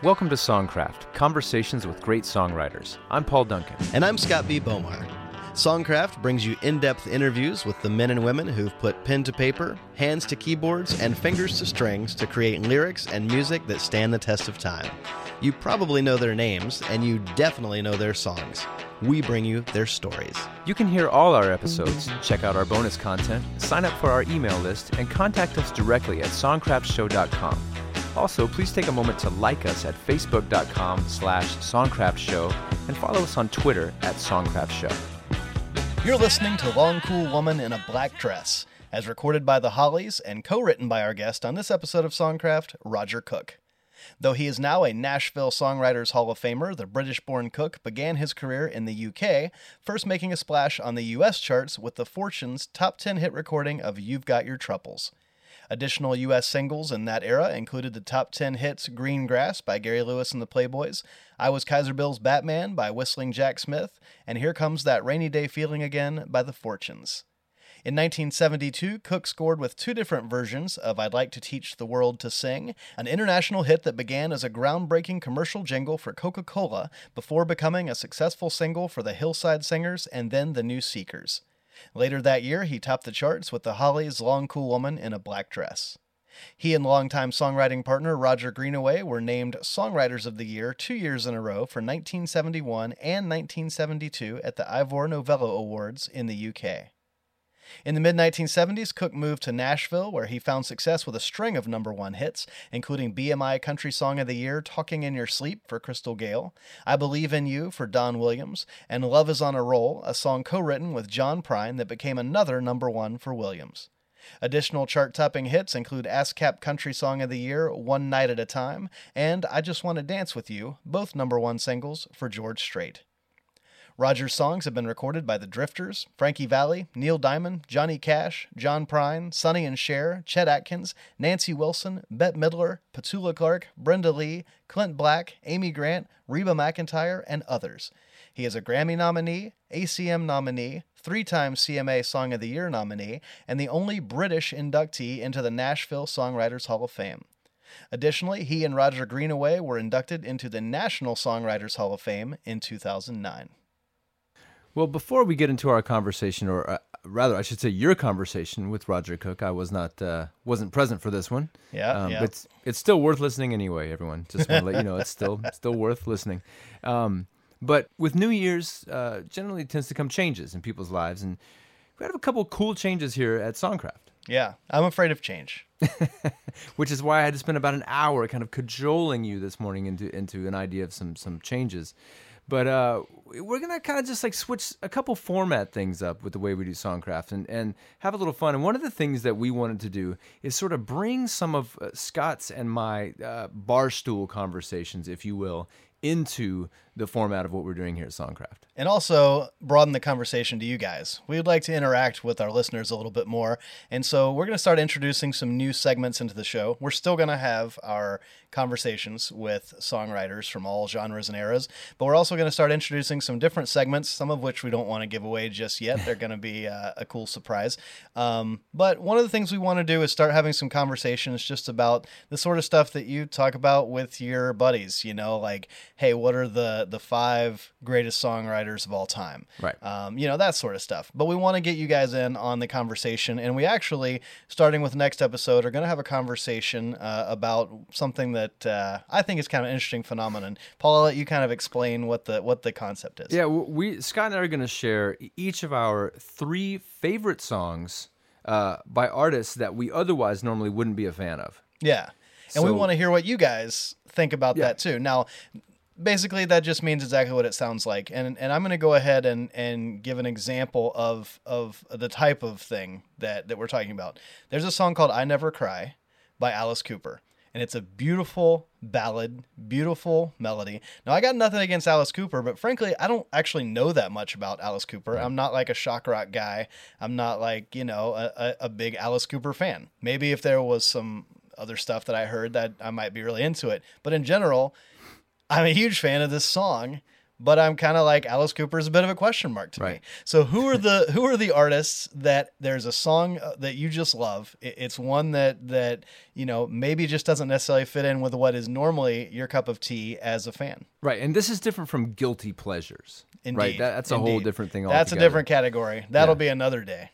Welcome to Songcraft, conversations with great songwriters. I'm Paul Duncan. And I'm Scott B. Bomar. Songcraft brings you in depth interviews with the men and women who've put pen to paper, hands to keyboards, and fingers to strings to create lyrics and music that stand the test of time. You probably know their names, and you definitely know their songs. We bring you their stories. You can hear all our episodes, check out our bonus content, sign up for our email list, and contact us directly at songcraftshow.com. Also, please take a moment to like us at facebook.com slash songcraftshow and follow us on Twitter at songcraftshow. You're listening to Long Cool Woman in a Black Dress, as recorded by the Hollies and co-written by our guest on this episode of Songcraft, Roger Cook. Though he is now a Nashville Songwriters Hall of Famer, the British born Cook began his career in the UK, first making a splash on the US charts with the Fortunes' top 10 hit recording of You've Got Your Troubles. Additional U.S. singles in that era included the top 10 hits Green Grass by Gary Lewis and the Playboys, I Was Kaiser Bill's Batman by Whistling Jack Smith, and Here Comes That Rainy Day Feeling Again by The Fortunes. In 1972, Cook scored with two different versions of I'd Like to Teach the World to Sing, an international hit that began as a groundbreaking commercial jingle for Coca Cola before becoming a successful single for the Hillside Singers and then the New Seekers. Later that year, he topped the charts with the Hollies' Long Cool Woman in a Black Dress. He and longtime songwriting partner Roger Greenaway were named Songwriters of the Year two years in a row for 1971 and 1972 at the Ivor Novello Awards in the UK. In the mid 1970s, Cook moved to Nashville, where he found success with a string of number one hits, including BMI Country Song of the Year, Talking in Your Sleep for Crystal Gayle, I Believe in You for Don Williams, and Love is on a Roll, a song co written with John Prine that became another number one for Williams. Additional chart topping hits include ASCAP Country Song of the Year, One Night at a Time, and I Just Want to Dance with You, both number one singles for George Strait. Roger's songs have been recorded by the Drifters, Frankie Valli, Neil Diamond, Johnny Cash, John Prine, Sonny and Cher, Chet Atkins, Nancy Wilson, Bette Midler, Petula Clark, Brenda Lee, Clint Black, Amy Grant, Reba McEntire, and others. He is a Grammy nominee, ACM nominee, three time CMA Song of the Year nominee, and the only British inductee into the Nashville Songwriters Hall of Fame. Additionally, he and Roger Greenaway were inducted into the National Songwriters Hall of Fame in 2009. Well, before we get into our conversation, or uh, rather, I should say, your conversation with Roger Cook, I was not uh, wasn't present for this one. Yeah, um, yeah. But it's, it's still worth listening anyway. Everyone, just want to let you know, it's still still worth listening. Um, but with New Year's, uh, generally tends to come changes in people's lives, and we have a couple cool changes here at Songcraft. Yeah, I'm afraid of change. Which is why I had to spend about an hour kind of cajoling you this morning into into an idea of some some changes. But uh, we're gonna kind of just like switch a couple format things up with the way we do Songcraft and, and have a little fun. And one of the things that we wanted to do is sort of bring some of uh, Scott's and my uh, barstool conversations, if you will, into the format of what we're doing here at Songcraft. And also broaden the conversation to you guys. We would like to interact with our listeners a little bit more. And so we're going to start introducing some new segments into the show. We're still going to have our conversations with songwriters from all genres and eras, but we're also going to start introducing some different segments, some of which we don't want to give away just yet. They're going to be uh, a cool surprise. Um, but one of the things we want to do is start having some conversations just about the sort of stuff that you talk about with your buddies, you know, like, hey, what are the the five greatest songwriters of all time. Right. Um, you know, that sort of stuff. But we want to get you guys in on the conversation. And we actually, starting with next episode, are going to have a conversation uh, about something that uh, I think is kind of an interesting phenomenon. Paul, I'll let you kind of explain what the what the concept is. Yeah, we Scott and I are going to share each of our three favorite songs uh, by artists that we otherwise normally wouldn't be a fan of. Yeah. And so, we want to hear what you guys think about yeah. that too. Now, basically that just means exactly what it sounds like. And and i'm going to go ahead and and give an example of of the type of thing that that we're talking about. There's a song called i never cry by alice cooper and it's a beautiful ballad beautiful melody. Now i got nothing against alice cooper but frankly i don't actually know that much about alice cooper. I'm not like a shock rock guy. I'm not like you know a, a big alice cooper fan. Maybe if there was some other stuff that i heard that i might be really into it. But in general I'm a huge fan of this song, but I'm kind of like Alice Cooper is a bit of a question mark to me. So who are the who are the artists that there's a song uh, that you just love? It's one that that you know maybe just doesn't necessarily fit in with what is normally your cup of tea as a fan. Right, and this is different from guilty pleasures. Indeed. Right, that, that's a whole different thing. That's a different category. That'll Yeah. be another day.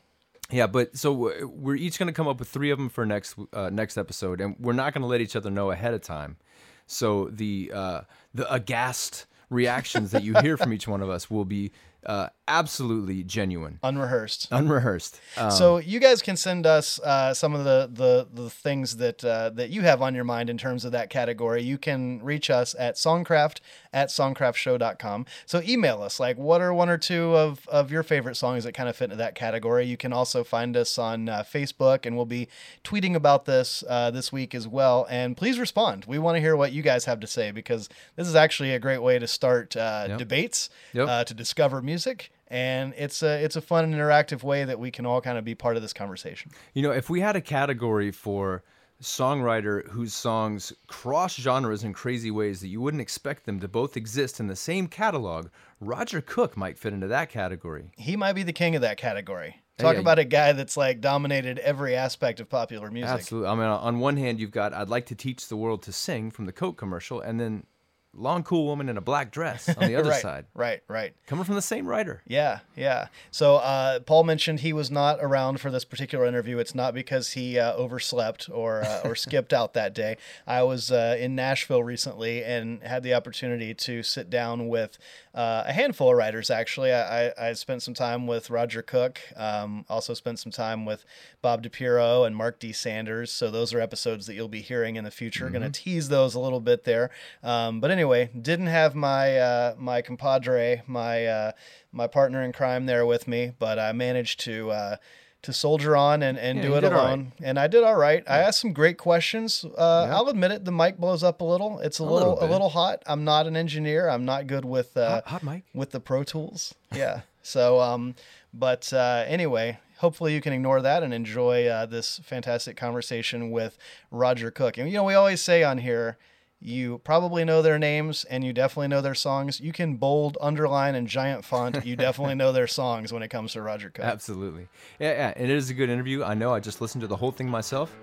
Yeah, but so we're we're each going to come up with three of them for next uh, next episode, and we're not going to let each other know ahead of time. So the uh, the aghast reactions that you hear from each one of us will be uh, absolutely genuine, Unrehearsed. unrehearsed. Um, So you guys can send us uh, some of the the, the things that uh, that you have on your mind in terms of that category. You can reach us at songcraft at songcraftshow.com. So email us like what are one or two of, of your favorite songs that kind of fit into that category. You can also find us on uh, Facebook, and we'll be tweeting about this uh, this week as well. And please respond. We want to hear what you guys have to say because this is actually a great way to start uh, Yep. debates, Yep. uh, to discover music. And it's a it's a fun and interactive way that we can all kind of be part of this conversation. You know, if we had a category for songwriter whose songs cross genres in crazy ways that you wouldn't expect them to both exist in the same catalog, Roger Cook might fit into that category. He might be the king of that category. Talk yeah. about a guy that's like dominated every aspect of popular music. Absolutely. I mean, on one hand, you've got "I'd like to teach the world to sing" from the Coke commercial, and then "Long Cool Woman in a Black Dress" on the other right, side, right, right. coming from the same writer. Yeah, yeah. So uh, Paul mentioned he was not around for this particular interview. It's not because he uh, overslept or uh, or skipped out that day. I was uh, in Nashville recently and had the opportunity to sit down with uh, a handful of writers. Actually, I, I, I spent some time with Roger Cook. Um, also spent some time with Bob DiPiero and Mark D. Sanders. So those are episodes that you'll be hearing in the future. Going to tease those a little bit there. Um, but anyway, didn't have my uh, my compadre, my uh, my partner in crime there with me, but I managed to uh, to soldier on and, and Yeah, do it all right. alone. And I did all right. I asked some great questions. Uh, I'll admit it, the mic blows up a little. It's a, little, little a little hot. I'm not an engineer. I'm not good with uh, Hot, hot mic. with the Pro Tools. Yeah. so, um, but uh, anyway, hopefully you can ignore that and enjoy uh, this fantastic conversation with Roger Cook. And you know, we always say on here, you probably know their names and you definitely know their songs. You can bold, underline, and giant font. You definitely know their songs when it comes to Roger Cook. Absolutely. Yeah, yeah. And it is a good interview. I know. I just listened to the whole thing myself,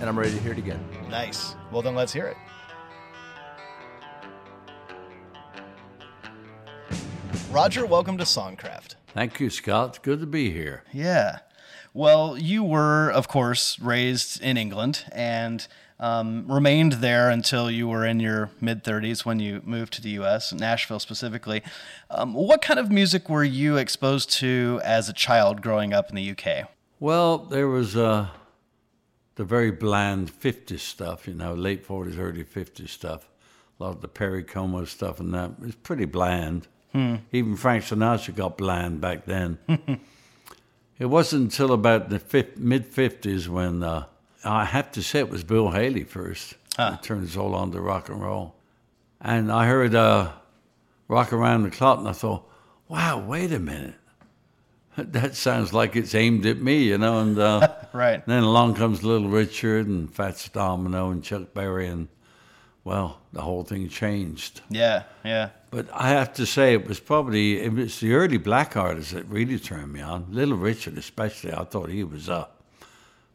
and I'm ready to hear it again. Nice. Well, then let's hear it. Roger, welcome to Songcraft. Thank you, Scott. It's good to be here. Yeah. Well, you were, of course, raised in England and um, remained there until you were in your mid 30s when you moved to the U.S., Nashville specifically. Um, what kind of music were you exposed to as a child growing up in the UK? Well, there was uh, the very bland 50s stuff, you know, late 40s, early 50s stuff. A lot of the Perry Como stuff and that. It was pretty bland. Even Frank Sinatra got bland back then. it wasn't until about the mid 50s when uh, I have to say it was Bill Haley first. He turned us all on to rock and roll. And I heard uh, Rock Around the Clock and I thought, wow, wait a minute. That sounds like it's aimed at me, you know. And uh, Right. then along comes Little Richard and Fats Domino and Chuck Berry, and well, the whole thing changed. Yeah, yeah. But I have to say, it was probably it was the early black artists that really turned me on. Little Richard, especially, I thought he was up.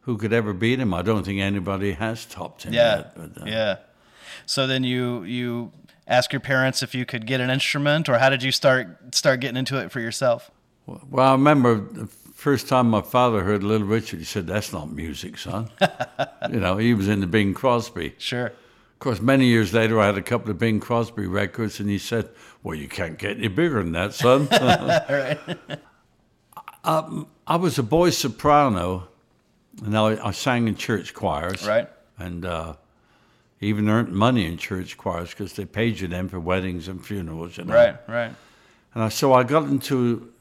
Who could ever beat him? I don't think anybody has topped him Yeah, yet. But, uh, yeah. So then you you ask your parents if you could get an instrument, or how did you start start getting into it for yourself? Well, I remember the first time my father heard Little Richard, he said, "That's not music, son." you know, he was into Bing Crosby. Sure. Of course, many years later, I had a couple of Bing Crosby records, and he said, "Well, you can't get any bigger than that, son." um, I was a boy soprano, and I, I sang in church choirs, Right. And uh, even earned money in church choirs because they paid you then for weddings and funerals, you know. Right. Right. And I, so I got into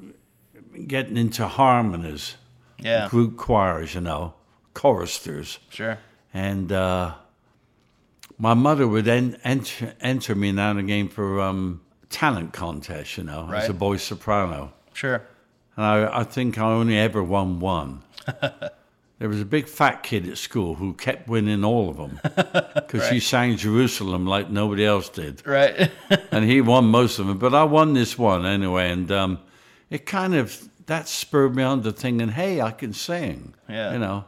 getting into harmonies, Yeah. group choirs, you know, choristers. Sure. And uh, my mother would en- enter, enter me now and again for um, talent contests, you know, as a boy soprano. Sure. And I, I think I only ever won one. there was a big fat kid at school who kept winning all of them because he sang Jerusalem like nobody else did. Right. and he won most of them. But I won this one anyway, and um, it kind of that spurred me on to thinking, hey, I can sing. Yeah. You know,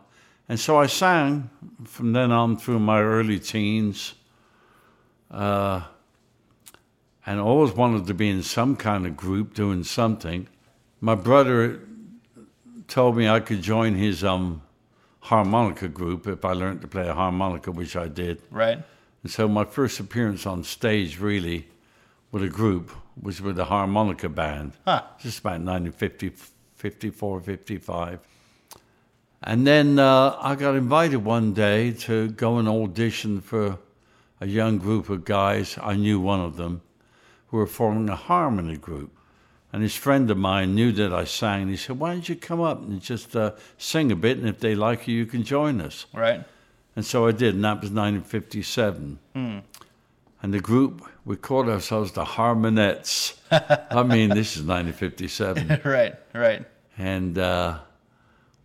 and so I sang from then on through my early teens, uh, and always wanted to be in some kind of group doing something. My brother told me I could join his um, harmonica group if I learned to play a harmonica, which I did. right. And so my first appearance on stage, really, with a group, was with a harmonica band. Huh. Just about 1950, 54, 55. And then uh, I got invited one day to go and audition for a young group of guys. I knew one of them who were forming a harmony group. And this friend of mine knew that I sang. And he said, Why don't you come up and just uh, sing a bit? And if they like you, you can join us. Right. And so I did, and that was 1957. And the group, we called ourselves the Harmonettes. I mean, this is 1957. right. Right. And uh,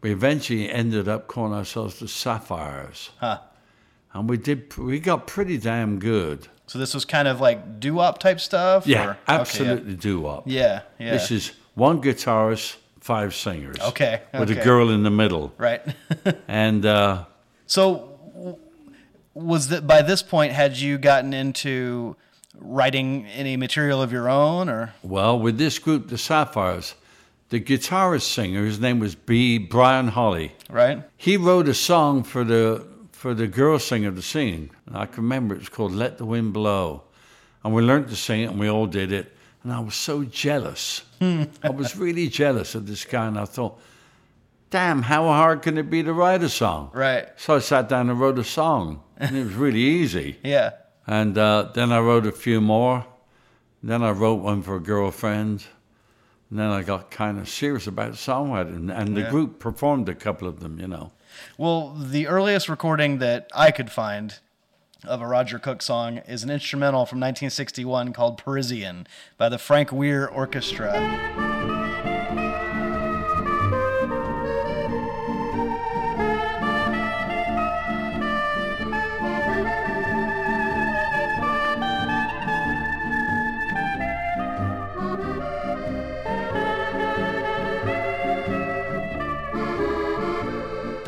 we eventually ended up calling ourselves the Sapphires. Huh. And we did, we got pretty damn good. So this was kind of like doo-wop type stuff? Yeah, or- okay, absolutely doo-wop. yeah. Yeah. This is one guitarist, five singers. Okay, With a girl in the middle. Right. And uh, so was that by this point had you gotten into writing any material of your own or Well, with this group, the Sapphires, the guitarist singer, his name was B. Brian Holly. right? He wrote a song for the for the girl singer to sing. And I can remember it was called "Let the Wind Blow," and we learned to sing it, and we all did it. And I was so jealous. I was really jealous of this guy, and I thought, "Damn, how hard can it be to write a song?" Right. So I sat down and wrote a song, and it was really easy. Yeah. And uh, then I wrote a few more. Then I wrote one for a girlfriend. And then I got kind of serious about songwriting. And the Yeah. group performed a couple of them, you know. Well, the earliest recording that I could find of a Roger Cook song is an instrumental from 1961 called Parisian by the Frank Weir Orchestra.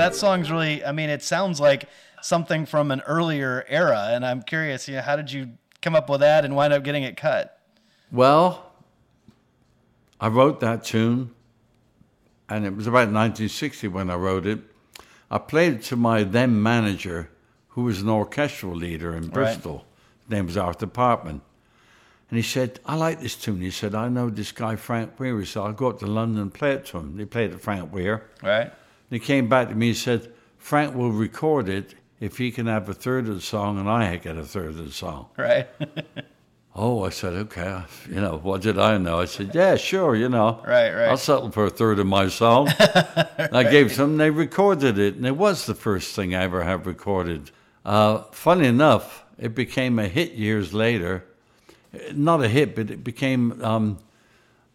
That song's really, I mean, it sounds like something from an earlier era, and I'm curious, you know, how did you come up with that and wind up getting it cut? Well, I wrote that tune, and it was about 1960 when I wrote it. I played it to my then manager, who was an orchestral leader in Bristol. His name was Arthur Parkman. And he said, I like this tune. He said, I know this guy, Frank Weir. So I'll go up to London and play it to him. They played it to Frank Weir. Right? He came back to me and said, Frank will record it if he can have a third of the song and I get a third of the song. Right? Oh, I said, okay. You know, what did I know? I said, yeah, sure, you know. Right, right. I'll settle for a third of my song. And I gave them, they recorded it, and it was the first thing I ever have recorded. Uh, funny enough, it became a hit years later. Not a hit, but it became um,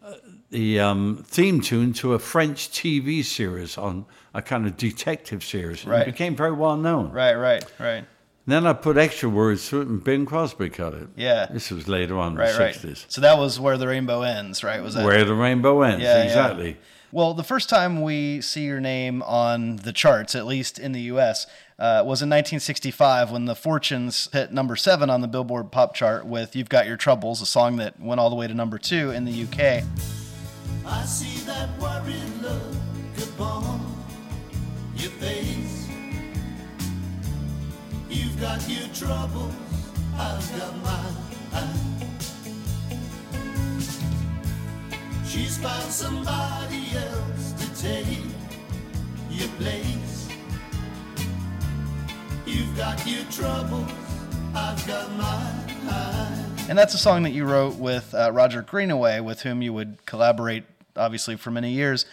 uh, the um, theme tune to a French TV series on a kind of detective series. Right. It became very well known. right, right, right. Then I put extra words to it, and Bing Crosby cut it. Yeah. This was later on in Right, the right. 60s. So that was where the rainbow ends, right? Was that Where the rainbow ends, Yeah, yeah. exactly. Well, the first time we see your name on the charts, at least in the U.S., uh, was in 1965 when the Fortunes hit number seven on the Billboard Pop Chart with "You've Got Your Troubles," a song that went all the way to number two in the U.K. your face. You've got your troubles, I've got mine. She's found somebody else to take your place. You've got your troubles, I've got mine. And that's a song that you wrote with uh, Roger Greenaway, with whom you would collaborate, obviously, for many years.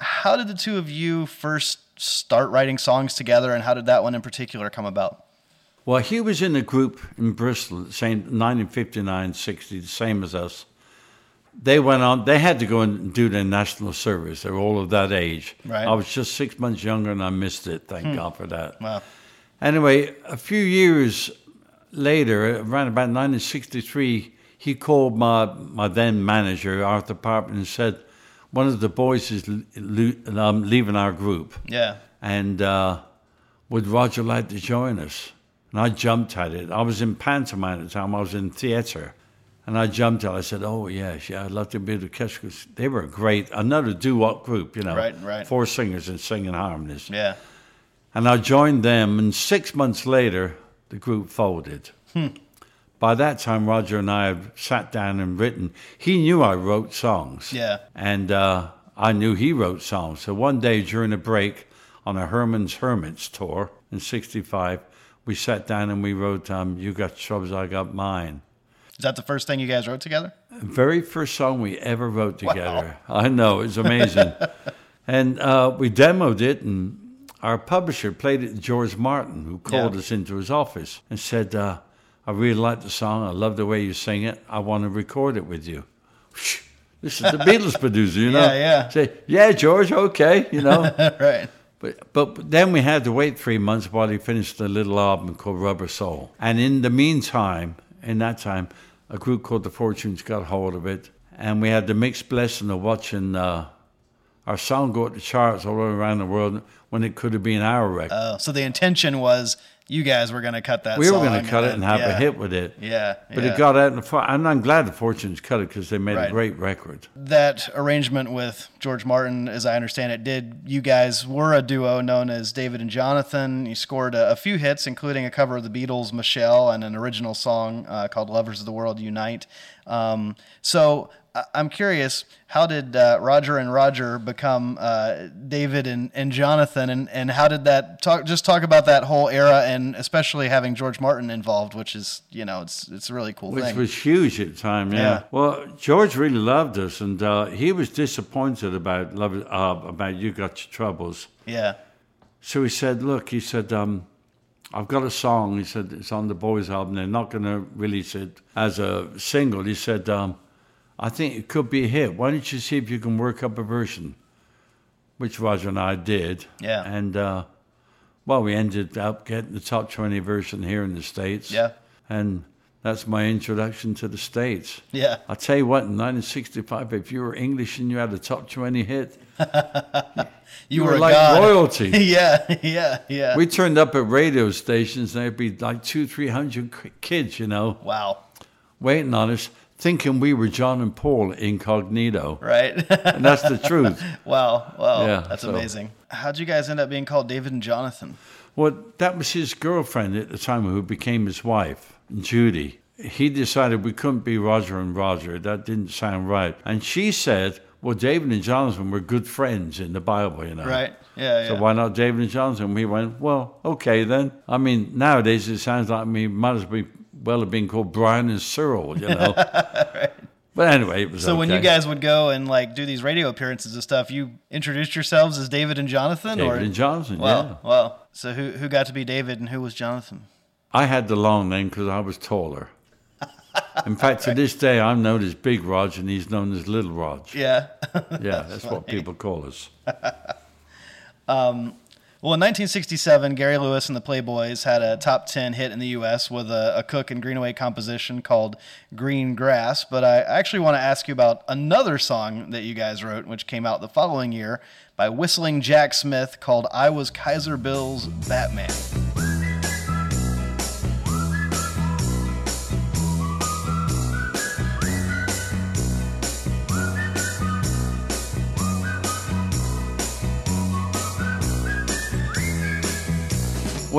How did the two of you first start writing songs together, and how did that one in particular come about? Well, he was in a group in Bristol, same 1959, 60, the same as us. they went on. They had to go and do their national service. They were all of that age. Right. I was just six months younger, and I missed it. Thank hmm. God for that. Wow. Anyway, a few years later, around about 1963, he called my, my then manager, Arthur Parpin, and said, One of the boys is um, leaving our group, Yeah. and uh, would Roger like to join us? And I jumped at it. I was in pantomime at the time, I was in theatre. And I jumped at it. I said, Oh, yes, yeah, I'd love to be catch because they were great. Another doo wop group, you know. Right, right. Four singers and singing harmonies. Yeah. And I joined them, and six months later, the group folded. By that time, Roger and I had sat down and written. He knew I wrote songs. Yeah. And uh, I knew he wrote songs. So one day during a break on a Herman's Hermits tour in 65, we sat down and we wrote um, You Got Troubles, I Got Mine. Is that the first thing you guys wrote together? Very first song we ever wrote together. I know, it's amazing. and uh, we demoed it, and our publisher played it to George Martin, who called Yeah. us into his office and said, uh, I really like the song. I love the way you sing it. I want to record it with you. This is the Beatles producer, you know? Yeah, yeah. Say, yeah, George, okay, you know? right. But, but then we had to wait three months while he finished the little album called Rubber Soul. And in the meantime, in that time, a group called The Fortunes got hold of it. And we had the mixed blessing of watching uh, our song go the charts all around the world when it could have been our record. Oh, so the intention was you guys were going to cut that. Song. We were going to cut it and have yeah. a hit with it. Yeah, But yeah. it got out in the and I'm glad The Fortunes cut it because they made Right. a great record. that arrangement with George Martin, as I understand it, did you guys were a duo known as David and Jonathan. You scored a, a few hits, including a cover of the Beatles' "Michelle" and an original song uh, called "Lovers of the World Unite." Um, so I'm curious, how did uh, Roger and Roger become uh, David and, and Jonathan, and, and how did that talk? Just talk about that whole era, and especially having George Martin involved, which is you know it's it's a really cool Which thing. was huge at the time, yeah. Yeah. Well, George really loved us, and uh, he was disappointed about love, uh, about you got your troubles. yeah, So he said, "Look," he said, um, "I've got a song." He said, "It's on the boys' album. They're not going to release it as a single." He said, um, "I think it could be a hit. Why don't you see if you can work up a version?" Which Roger and I did. Yeah. And uh, well, we ended up getting the top twenty version here in the states. Yeah. And that's my introduction to the states. yeah. I'll tell you what, in 1965, if you were English and you had a top 20 hit, You, were a like god. royalty. yeah, yeah, yeah. we turned up at radio stations, and there'd be like two, three hundred kids, you know, wow. waiting on us, thinking we were John and Paul incognito. Right. And that's the truth. wow. Wow. Yeah, That's so- amazing. How'd you guys end up being called David and Jonathan? Well, that was his girlfriend at the time who became his wife, Judy. He decided we couldn't be Roger and Roger. That didn't sound right. And she said, well, David and Jonathan were good friends in the Bible, you know. Right. Yeah. So yeah. why not David and Jonathan? We went, well, okay then. I mean, nowadays it sounds like we might as well, well have been called Brian and Cyril, you know. But anyway, it was so when you guys would go and like do these radio appearances and stuff, you introduced yourselves as David and Jonathan, David or and Jonathan, Wow. yeah. Wow. So who who got to be David and who was Jonathan? I had the long name because I was taller. In fact, to this day, I'm known as Big Rog, and he's known as Little Rog. Yeah. Yeah, that's what people call us. Um, Well, in 1967, Gary Lewis and the Playboys had a top 10 hit in the U.S. with a, a Cook and Greenaway composition called Green Grass. But I actually want to ask you about another song that you guys wrote, which came out the following year by Whistling Jack Smith called I Was Kaiser Bill's Batman.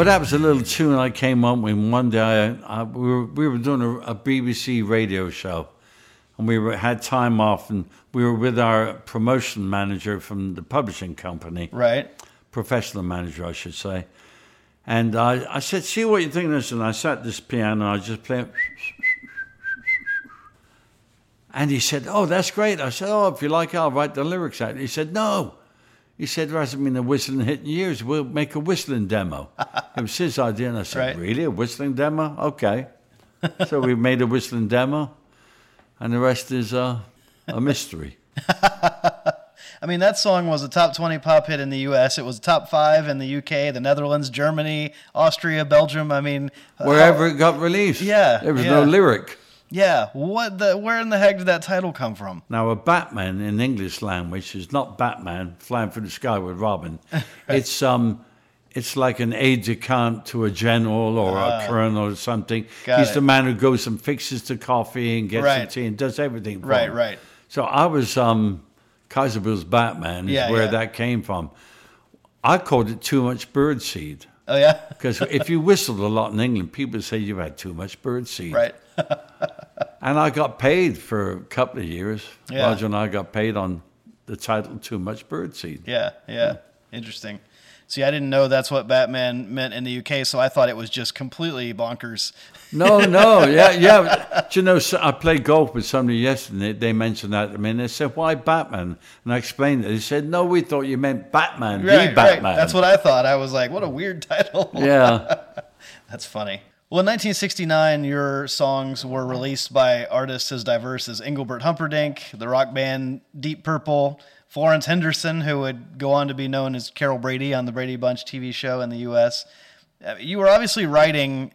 Well, that was a little tune I came up with one day. I, I, we, were, we were doing a, a BBC radio show, and we were, had time off, and we were with our promotion manager from the publishing company. Right? professional manager, I should say. And I, I said, see what you think of this? And I sat at this piano and I just played. And he said, oh, that's great. I said, oh, if you like it, I'll write the lyrics out. He said, no. He said, there hasn't been a whistling hit in years. We'll make a whistling demo. it was his idea. And I said, Right. really? A whistling demo? Okay. so we made a whistling demo. And the rest is uh, a mystery. I mean, that song was a top 20 pop hit in the U.S. It was top five in the U.K., the Netherlands, Germany, Austria, Belgium. I mean, uh, Wherever it got released, Yeah, there was yeah. no lyric. Yeah. What the? Where in the heck did that title come from? Now, a Batman in English language is not Batman flying through the sky with Robin. It's um, it's like an aide de camp to a general or a colonel or something. Ah. He's it. the man who goes and fixes the coffee and gets Right. the tea and does everything. For Right, him. right. So I was um, Kaiser Bill's Batman. Is Yeah, where yeah. that came from. I called it too much birdseed. Oh yeah, Because if you whistled a lot in England, people say you've had too much birdseed. right. And I got paid for a couple of years. Yeah. Roger and I got paid on the title Too Much Birdseed. Yeah, yeah. Interesting. See, I didn't know that's what Batman meant in the UK, so I thought it was just completely bonkers. No, no, yeah, yeah. Do you know, so I played golf with somebody yesterday. They mentioned that to me, and they said, "Why Batman?" And I explained it. They said, "No, we thought you meant Batman, the Batman." That's what I thought. I was like, what a weird title. Yeah, That's funny. Well, in 1969, your songs were released by artists as diverse as Engelbert Humperdinck, the rock band Deep Purple, Florence Henderson, who would go on to be known as Carol Brady on the Brady Bunch TV show in the U.S. Uh, You were obviously writing.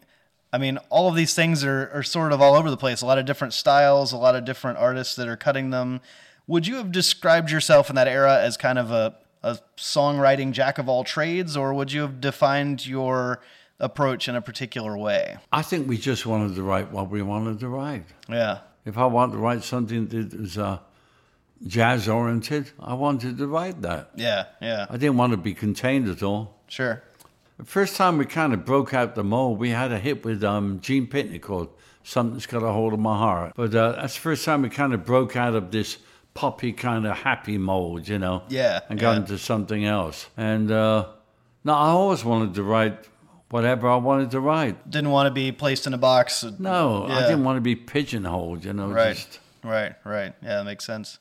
I mean, all of these things are, are sort of all over the place. A lot of different styles, a lot of different artists that are cutting them. Would you have described yourself in that era as kind of a, a songwriting jack of all trades, or would you have defined your approach in a particular way? I think we just wanted to write what we wanted to write. Yeah. If I wanted to write something that was uh, jazz oriented, I wanted to write that. Yeah. Yeah. I didn't want to be contained at all. Sure. The first time we kind of broke out the mold, we had a hit with um, Gene Pitney called "Something's Got a Hold of My Heart." But uh, that's the first time we kind of broke out of this poppy kind of happy mold, you know. Yeah, And got yeah. into something else. And uh, no, I always wanted to write whatever I wanted to write. Didn't want to be placed in a box. No, I didn't want to be pigeonholed, you know. Right. Just, Right. Right. Yeah, that makes sense.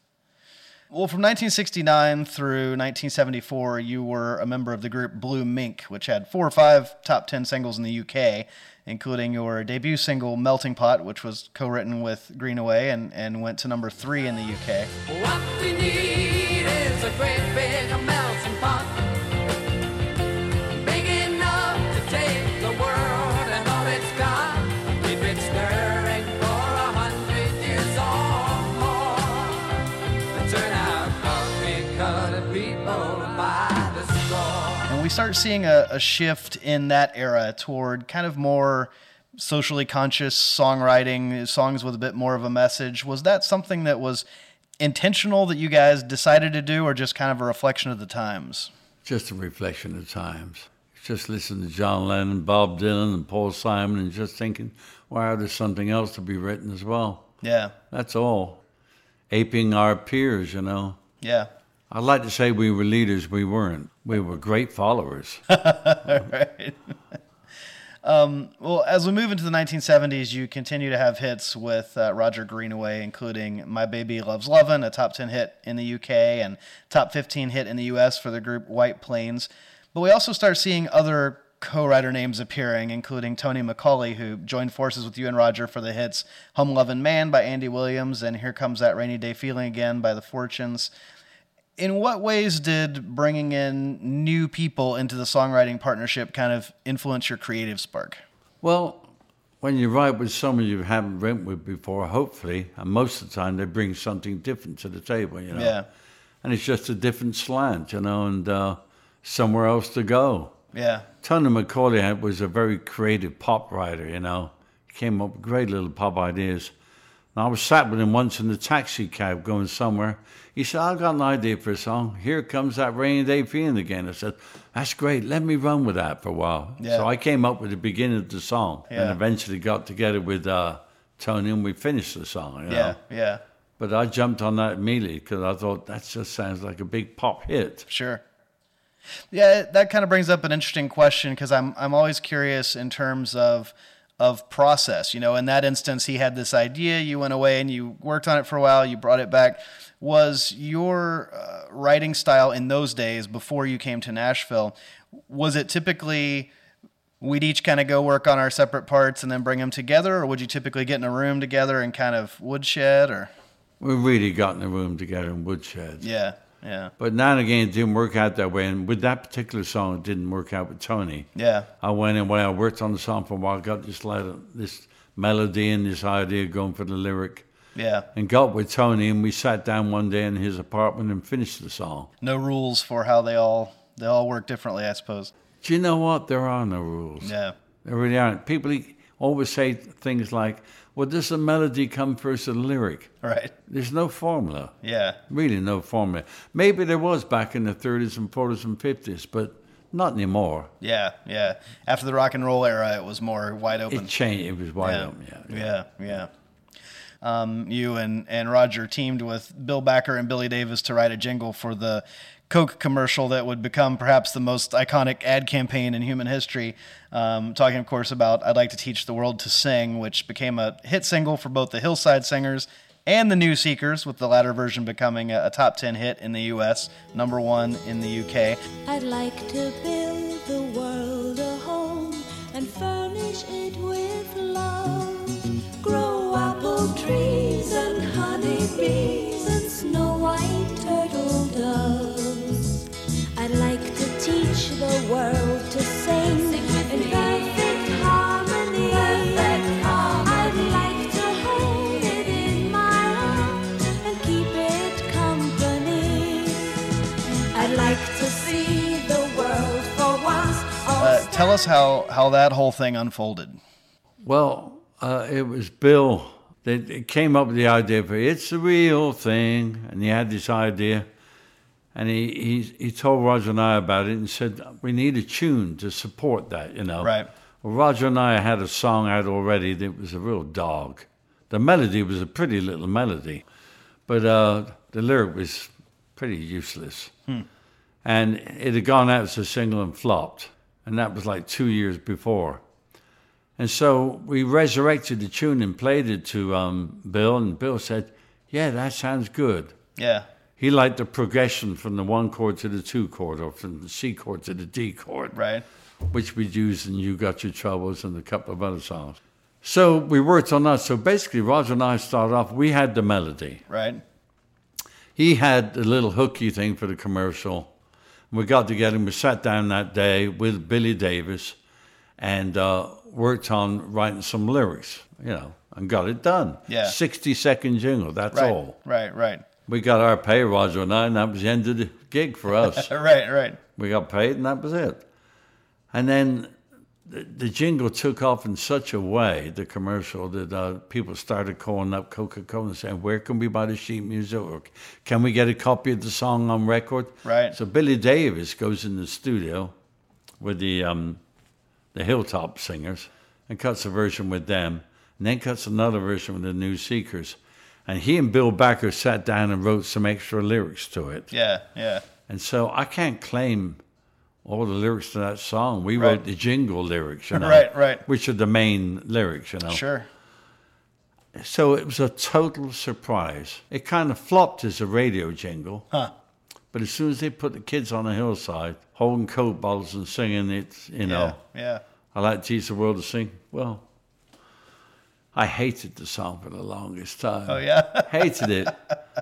Well, from 1969 through 1974, you were a member of the group Blue Mink, which had four or five top 10 singles in the UK, including your debut single Melting Pot, which was co written with Greenaway and, and went to number three in the UK. Start seeing a, a shift in that era toward kind of more socially conscious songwriting, songs with a bit more of a message. Was that something that was intentional that you guys decided to do, or just kind of a reflection of the times? just a reflection of times. Just listening to John Lennon, Bob Dylan, and Paul Simon, and just thinking, wow, there's something else to be written as well. Yeah, That's all. Aping our peers, you know. yeah. I'd like to say we were leaders, we weren't. We were great followers. Well, as we move into the 1970s, you continue to have hits with uh, Roger Greenaway, including My Baby Loves Lovin', a top 10 hit in the UK, and top 15 hit in the US for the group White Plains. But we also start seeing other co writer names appearing, including Tony Macaulay, who joined forces with you and Roger for the hits Home Lovin' Man by Andy Williams and Here Comes That Rainy Day Feeling Again by The Fortunes. In what ways did bringing in new people into the songwriting partnership kind of influence your creative spark? well, when you write with someone you haven't written with before, hopefully, and most of the time they bring something different to the table, you know. Yeah. And it's just a different slant, you know, and uh, somewhere else to go. Yeah. Tony Macaulay was a very creative pop writer, you know. He came up with great little pop ideas. And I was sat with him once in the taxi cab going somewhere. He said, I've got an idea for a song. Here comes that rainy day feeling again. I said, That's great. Let me run with that for a while. Yeah. So I came up with the beginning of the song Yeah. and eventually got together with uh, Tony and we finished the song. You know? Yeah. Yeah. But I jumped on that immediately because I thought that just sounds like a big pop hit. Sure. Yeah, that kind of brings up an interesting question because I'm I'm always curious in terms of of process. You know, in that instance, he had this idea. You went away and you worked on it for a while. You brought it back. Was your uh, writing style in those days before you came to Nashville? Was it typically we'd each kind of go work on our separate parts and then bring them together, or would you typically get in a room together and kind of woodshed? Or We really got in a room together and Woodshed. Yeah, yeah, But now and again, it didn't work out that way. And with that particular song, it didn't work out with Tony. yeah. I went away, I worked on the song for a while, got this, letter, this melody and this idea going for the lyric, Yeah. and got with Tony, and we sat down one day in his apartment and finished the song. No rules for how they all they all work differently, I suppose. Do you know what? There are no rules. Yeah. There really aren't. People always say things like, well, does the melody come first or the lyric? Right. There's no formula. Yeah. Really, no formula. Maybe there was back in the 30s and 40s and 50s, but not anymore. Yeah. Yeah. After the rock and roll era, it was more wide open. It changed. It was wide yeah. open. Yeah. Yeah. Yeah. Um, you and, and Roger teamed with Bill Backer and Billy Davis to write a jingle for the Coke commercial that would become perhaps the most iconic ad campaign in human history. Um, talking, of course, about I'd Like to Teach the World to Sing, which became a hit single for both the Hillside Singers and the New Seekers, with the latter version becoming a, a top 10 hit in the U.S., number one in the UK. I'd like to build the world a home and furnish it with love. Grow apple trees and honey bees and snow white turtle doves. I'd like to teach the world to sing in perfect harmony. I'd like to hold it in my arms and keep it company. I'd like to see the world for once. Uh, tell us how, how that whole thing unfolded. Well, uh, it was Bill that that came up with the idea for it's the real thing, and he had this idea, and he, he he told Roger and I about it and said we need a tune to support that, you know. Right. Well, Roger and I had a song out already that was a real dog. The melody was a pretty little melody, but uh, the lyric was pretty useless. And it had gone out as a single and flopped, and that was like two years before. And so we resurrected the tune and played it to um, Bill, and Bill said, "Yeah, that sounds good." Yeah. He liked the progression from the one chord to the two chord, or from the C chord to the D chord, Right. which we'd used in "You Got Your Troubles" and a couple of other songs. So we worked on that. So basically, Roger and I started off. We had the melody. Right. He had the little hooky thing for the commercial. We got together and we sat down that day with Billy Davis and uh, worked on writing some lyrics, you know, and got it done. Yeah. 60 second jingle, that's Right. all. Right. Right. We got our pay, Roger and I, and that was the end of the gig for us. Right. Right. we got paid and that was it. And then the, the jingle took off in such a way, the commercial, that uh, people started calling up Coca Cola and saying, Where can we buy the sheet music? Or can we get a copy of the song on record? Right. So Billy Davis goes in the studio with the, um, the Hilltop Singers and cuts a version with them, and then cuts another version with the New Seekers. And he and Bill Backer sat down and wrote some extra lyrics to it. Yeah. Yeah. And so I can't claim all the lyrics to that song. We Right. wrote the jingle lyrics, you know, Right, right. which are the main lyrics, you know. Sure. So it was a total surprise. It kind of flopped as a radio jingle. Huh. But as soon as they put the kids on the hillside holding Coke bottles and singing it, you know, Yeah. Yeah. I like to teach the world to sing. Well, I hated the song for the longest time. Oh yeah. hated it.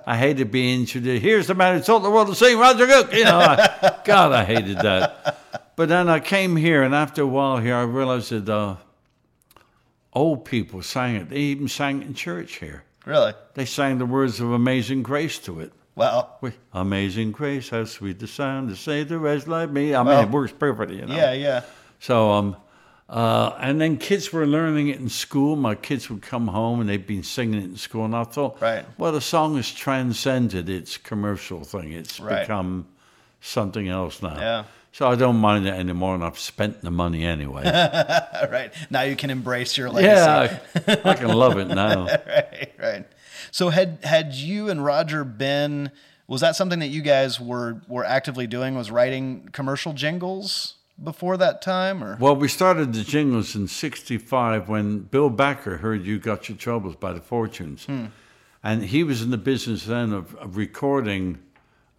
I hated being introduced. Here's the man who taught the world to sing, Roger Cook. You know, I, God, I hated that. But then I came here, and after a while here, I realized that uh, old people sang it. They even sang it in church here. really. They sang the words of Amazing Grace to it. Well. Amazing Grace, how sweet the sound to save the rest like me. I mean, Well, it works perfectly, you know. Yeah. Yeah. So, um, uh, and then kids were learning it in school. My kids would come home and they'd been singing it in school, and I thought, Right. well, the song has transcended its commercial thing. It's Right. become something else now. Yeah. So I don't mind it anymore, and I've spent the money anyway. Right. Now you can embrace your legacy. yeah, I, I can love it now. right, right. So had had you and Roger been was that something that you guys were were actively doing was writing commercial jingles before that time or Well, we started the jingles in '65 when Bill Backer heard "You Got Your Troubles" by the Fortunes, Hmm. and he was in the business then of, of recording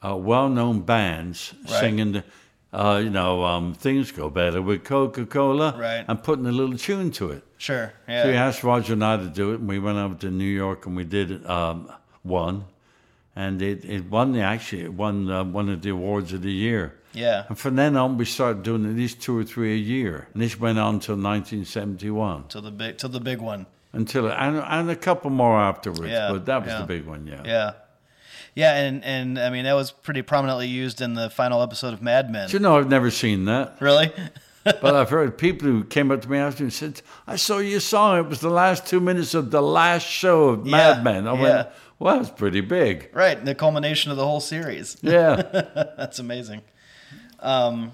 uh, well-known bands Right. singing, the, uh, you know, um, "Things Go Better with Coca-Cola," Right. and putting a little tune to it. Sure. So he asked Roger and I to do it, and we went over to New York and we did um, one, and it, it won the actually it won uh, one of the awards of the year. Yeah. And from then on, we started doing at least two or three a year, and this went on till 1971, To the big to the big one. until and, and a couple more afterwards. Yeah, but that was yeah. the big one, yeah. Yeah. Yeah, and, and I mean that was pretty prominently used in the final episode of Mad Men. You know I've never seen that? Really? but I've heard people who came up to me after and said, "I saw your song. It was the last two minutes of the last show of Yeah, Mad Men." I yeah. went, "Well, that's pretty big." right, the culmination of the whole series. Yeah, That's amazing. Um,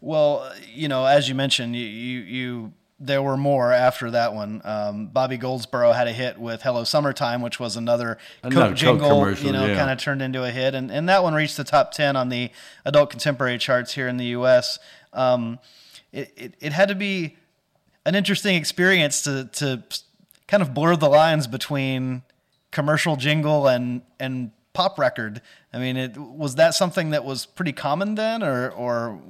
well, you know, as you mentioned, you, you, you there were more after that one. Um, Bobby Goldsboro had a hit with "Hello Summertime," which was another Another Coke Coke jingle. commercial, you know, yeah. kind of turned into a hit, and and that one reached the top ten on the adult contemporary charts here in the U.S. Um, it, it it had to be an interesting experience to to kind of blur the lines between commercial jingle and and pop record. I mean, it was that something that was pretty common then, or or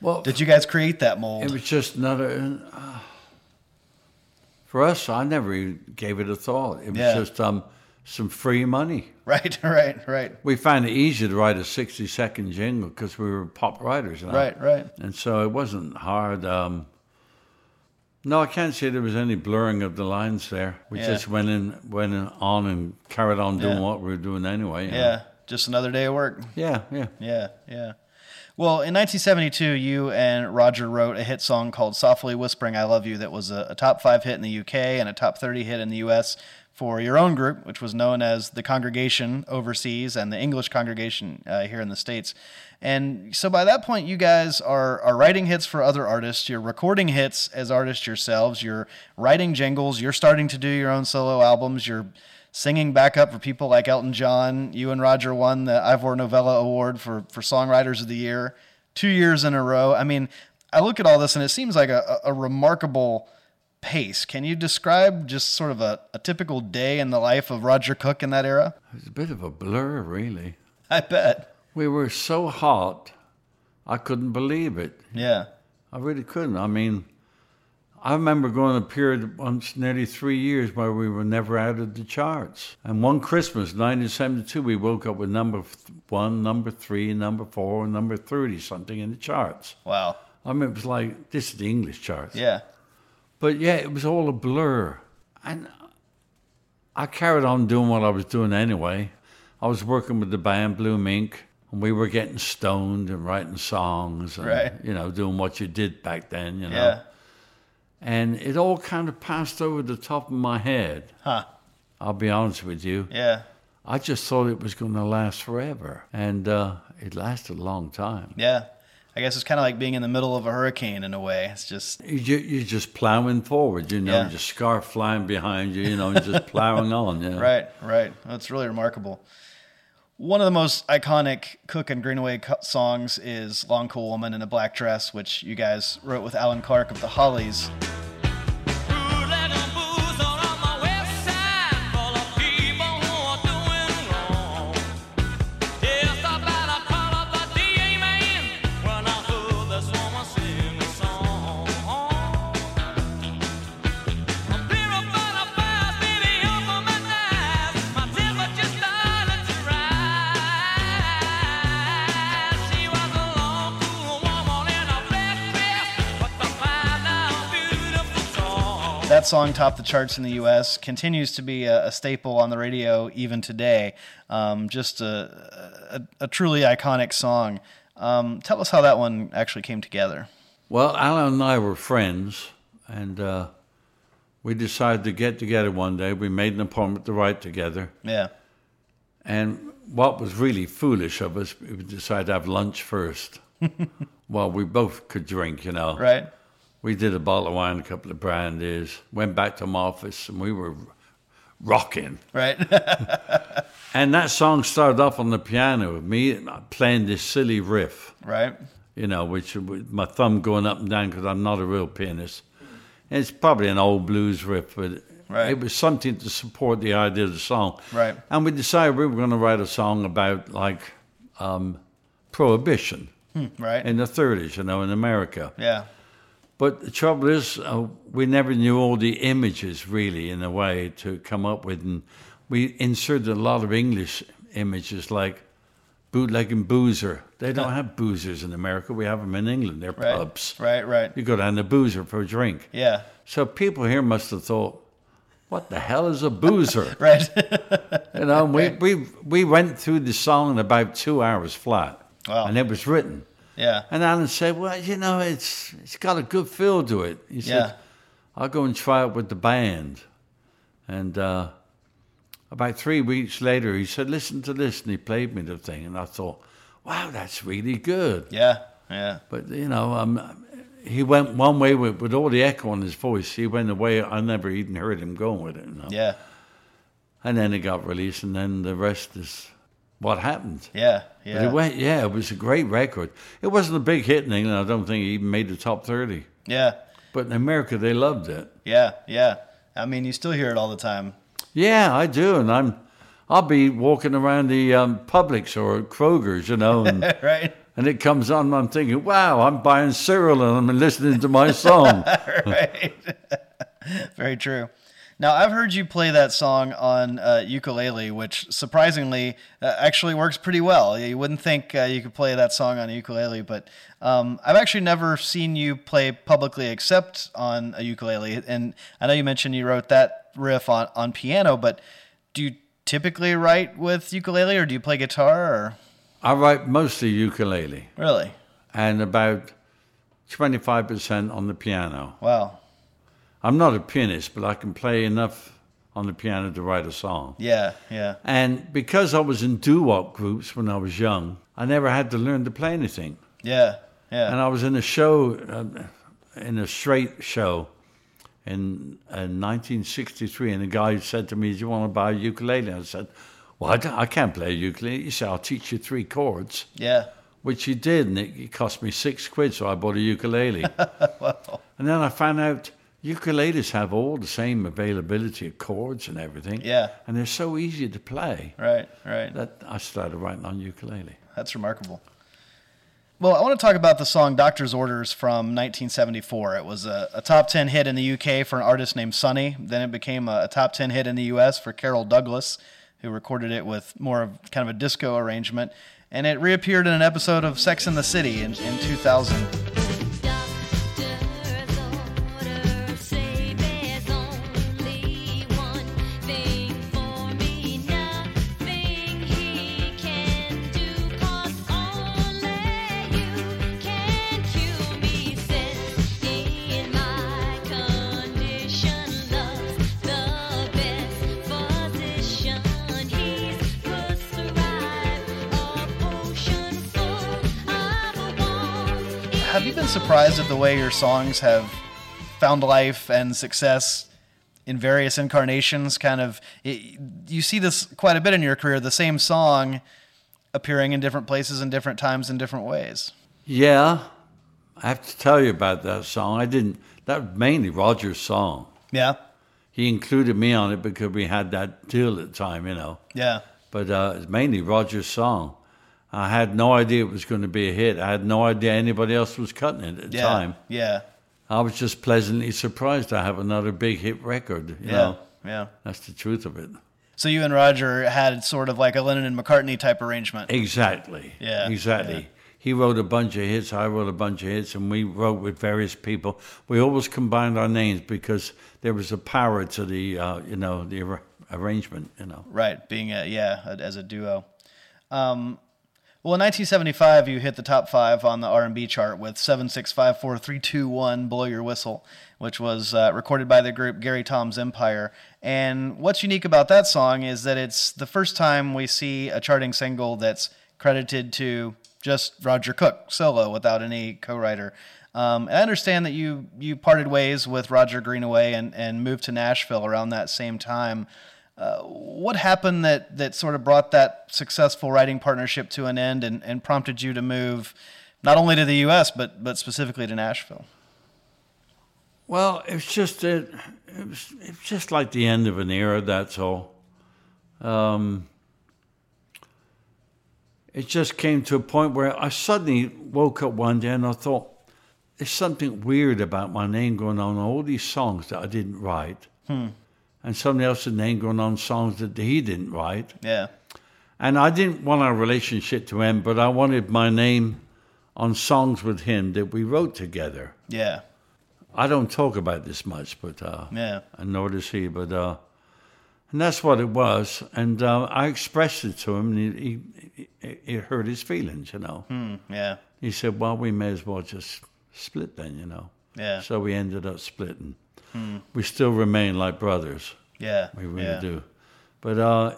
well, did you guys create that mold? it was just another. Uh, for us, I never even gave it a thought. It was Yeah. just um, some free money. right, right, right, We found it easy to write a sixty-second jingle because we were pop writers, you know? right, right. and so it wasn't hard. Um, no, I can't say there was any blurring of the lines there. We Yeah. just went in, went in on and carried on doing Yeah. what we were doing anyway. you know. Yeah, just another day of work. yeah, yeah. Yeah, yeah. Well, in 1972, you and Roger wrote a hit song called "Softly Whispering I Love You" that was a, a top five hit in the UK and a top 30 hit in the US for your own group, which was known as the Congregation overseas and the English Congregation uh, here in the states. And so by that point, you guys are are writing hits for other artists. You're recording hits as artists yourselves. You're writing jingles. You're starting to do your own solo albums. You're singing backup for people like Elton John. You and Roger won the Ivor Novello Award for, for Songwriters of the Year two years in a row. I mean, I look at all this and it seems like a, a a remarkable pace. Can you describe just sort of a, a typical day in the life of Roger Cook in that era? It was a bit of a blur, really. I bet. We were so hot, I couldn't believe it. Yeah. I really couldn't. I mean, I remember going a period once nearly three years where we were never out of the charts. And one Christmas, 1972, we woke up with number one, number three, number four, and number 30 something in the charts. Wow. I mean, it was like, this is the English charts. Yeah. But yeah, it was all a blur. And I carried on doing what I was doing anyway. I was working with the band Blue Mink, and we were getting stoned and writing songs and, Right. you know, doing what you did back then, you know. Yeah. And it all kind of passed over the top of my head. Huh. I'll be honest with you. Yeah. I just thought it was going to last forever. And uh, it lasted a long time. Yeah. I guess it's kind of like being in the middle of a hurricane in a way. It's just, you, you're just plowing forward, you know, Yeah. just scarf flying behind you, you know, and just plowing on. You know? right, right. That's really remarkable. One of the most iconic Cook and Greenaway songs is Long Cool Woman in a Black Dress, which you guys wrote with Allan Clarke of the Hollies. That song topped the charts in the U.S., continues to be a, a staple on the radio even today. Um, just a, a, a truly iconic song. Um, tell us how that one actually came together. Well, Allan and I were friends, and uh, we decided to get together one day. We made an appointment to write together. Yeah, And what was really foolish of us, we decided to have lunch first. well, we both could drink, you know. right? We did a bottle of wine, a couple of brandies, went back to my office, and we were rocking. Right. And that song started off on the piano with me playing this silly riff. right. you know, which with my thumb going up and down because I'm not a real pianist. And it's probably an old blues riff, but Right. it was something to support the idea of the song. Right. And we decided we were going to write a song about like um, prohibition Right. in the 30s, you know, in America. yeah. But the trouble is, uh, we never knew all the images really, in a way, to come up with. And we inserted a lot of English images like bootleg and boozer. They don't have boozers in America. We have them in England. They're Right. pubs. Right, right. You go down to boozer for a drink. Yeah. So people here must have thought, what the hell is a boozer? Right. you know, and we, we, we went through the song in about two hours flat. Wow. And it was written. Yeah. And Alan said, well, you know, it's it's got a good feel to it. He said, Yeah. I'll go and try it with the band. And uh, about three weeks later, he said, listen to this. And he played me the thing. And I thought, wow, that's really good. Yeah. Yeah. But, you know, um, he went one way with, with all the echo in his voice. He went away. I never even heard him going with it. You know? Yeah. And then it got released, and then the rest is what happened. Yeah. But Yeah. it went, yeah, it was a great record. It wasn't a big hit in England. I don't think it even made the top 30. Yeah. But in America, they loved it. Yeah. Yeah. I mean, you still hear it all the time. Yeah, I do. And I'm, I'll be walking around the um, Publix or Kroger's, you know, and, Right. and it comes on, and I'm thinking, wow, I'm buying cereal and I'm listening to my song. right. Very true. Now, I've heard you play that song on uh, ukulele, which surprisingly uh, actually works pretty well. You wouldn't think uh, you could play that song on a ukulele, but um, I've actually never seen you play publicly except on a ukulele. And I know you mentioned you wrote that riff on, on piano, but do you typically write with ukulele or do you play guitar? Or I write mostly ukulele really? and about 25% on the piano. Wow. I'm not a pianist, but I can play enough on the piano to write a song. Yeah, yeah, And because I was in doo-wop groups when I was young, I never had to learn to play anything. yeah, yeah. And I was in a show, uh, in a straight show in, in 1963, and the guy said to me, do you want to buy a ukulele? I said, well, I, I can't play a ukulele. He said, I'll teach you three chords, yeah. which he did, and it, it cost me six quid, so I bought a ukulele. And then I found out ukuleles have all the same availability of chords and everything. Yeah. And they're so easy to play Right, right. that I started writing on ukulele. That's remarkable. Well, I want to talk about the song Doctor's Orders from 1974. It was a, a top 10 hit in the UK for an artist named Sunny. Then it became a, a top 10 hit in the US for Carol Douglas, who recorded it with more of kind of a disco arrangement. And it reappeared in an episode of Sex in the City in, in 2000. Way your songs have found life and success in various incarnations? Kind of, it, you see this quite a bit in your career. The same song appearing in different places and different times in different ways. Yeah, I have to tell you about that song. I didn't, that was mainly Roger's song. Yeah, He included me on it because we had that deal at the time, you know. yeah, But uh, it's mainly Roger's song. I had no idea it was going to be a hit. I had no idea anybody else was cutting it at the yeah, time. yeah, I was just pleasantly surprised to have another big hit record. You yeah, know, yeah. that's the truth of it. So you and Roger had sort of like a Lennon and McCartney type arrangement. Exactly. Yeah, Exactly. yeah. He wrote a bunch of hits. I wrote a bunch of hits, and we wrote with various people. We always combined our names because there was a power to the, uh, you know, the ar- arrangement. You know. Right, being a yeah, a- as a duo. Um, well, in 1975, you hit the top five on the R&B chart with 7654321 "Blow Your Whistle," which was uh, recorded by the group Gary Toms Empire. And what's unique about that song is that it's the first time we see a charting single that's credited to just Roger Cook solo without any co-writer. Um, I understand that you you parted ways with Roger Greenaway and, and moved to Nashville around that same time. Uh, what happened that, that sort of brought that successful writing partnership to an end and, and prompted you to move not only to the U.S. but but specifically to Nashville? Well, it's just it, it was it's just like the end of an era. That's all. Um, it just came to a point where I suddenly woke up one day and I thought, "There's something weird about my name going on all these songs that I didn't write." And and somebody else's name going on songs that he didn't write. Yeah. And I didn't want our relationship to end, but I wanted my name on songs with him that we wrote together. Yeah. I don't talk about this much, but uh, Yeah. and nor does he. But uh, and that's what it was. And uh, I expressed it to him, and he, he, it- it hurt his feelings, you know. Hmm. Yeah. He said, "Well, we may as well just split then, you know." Yeah. So we ended up splitting. We still remain like brothers. Yeah. We really yeah. do. But uh,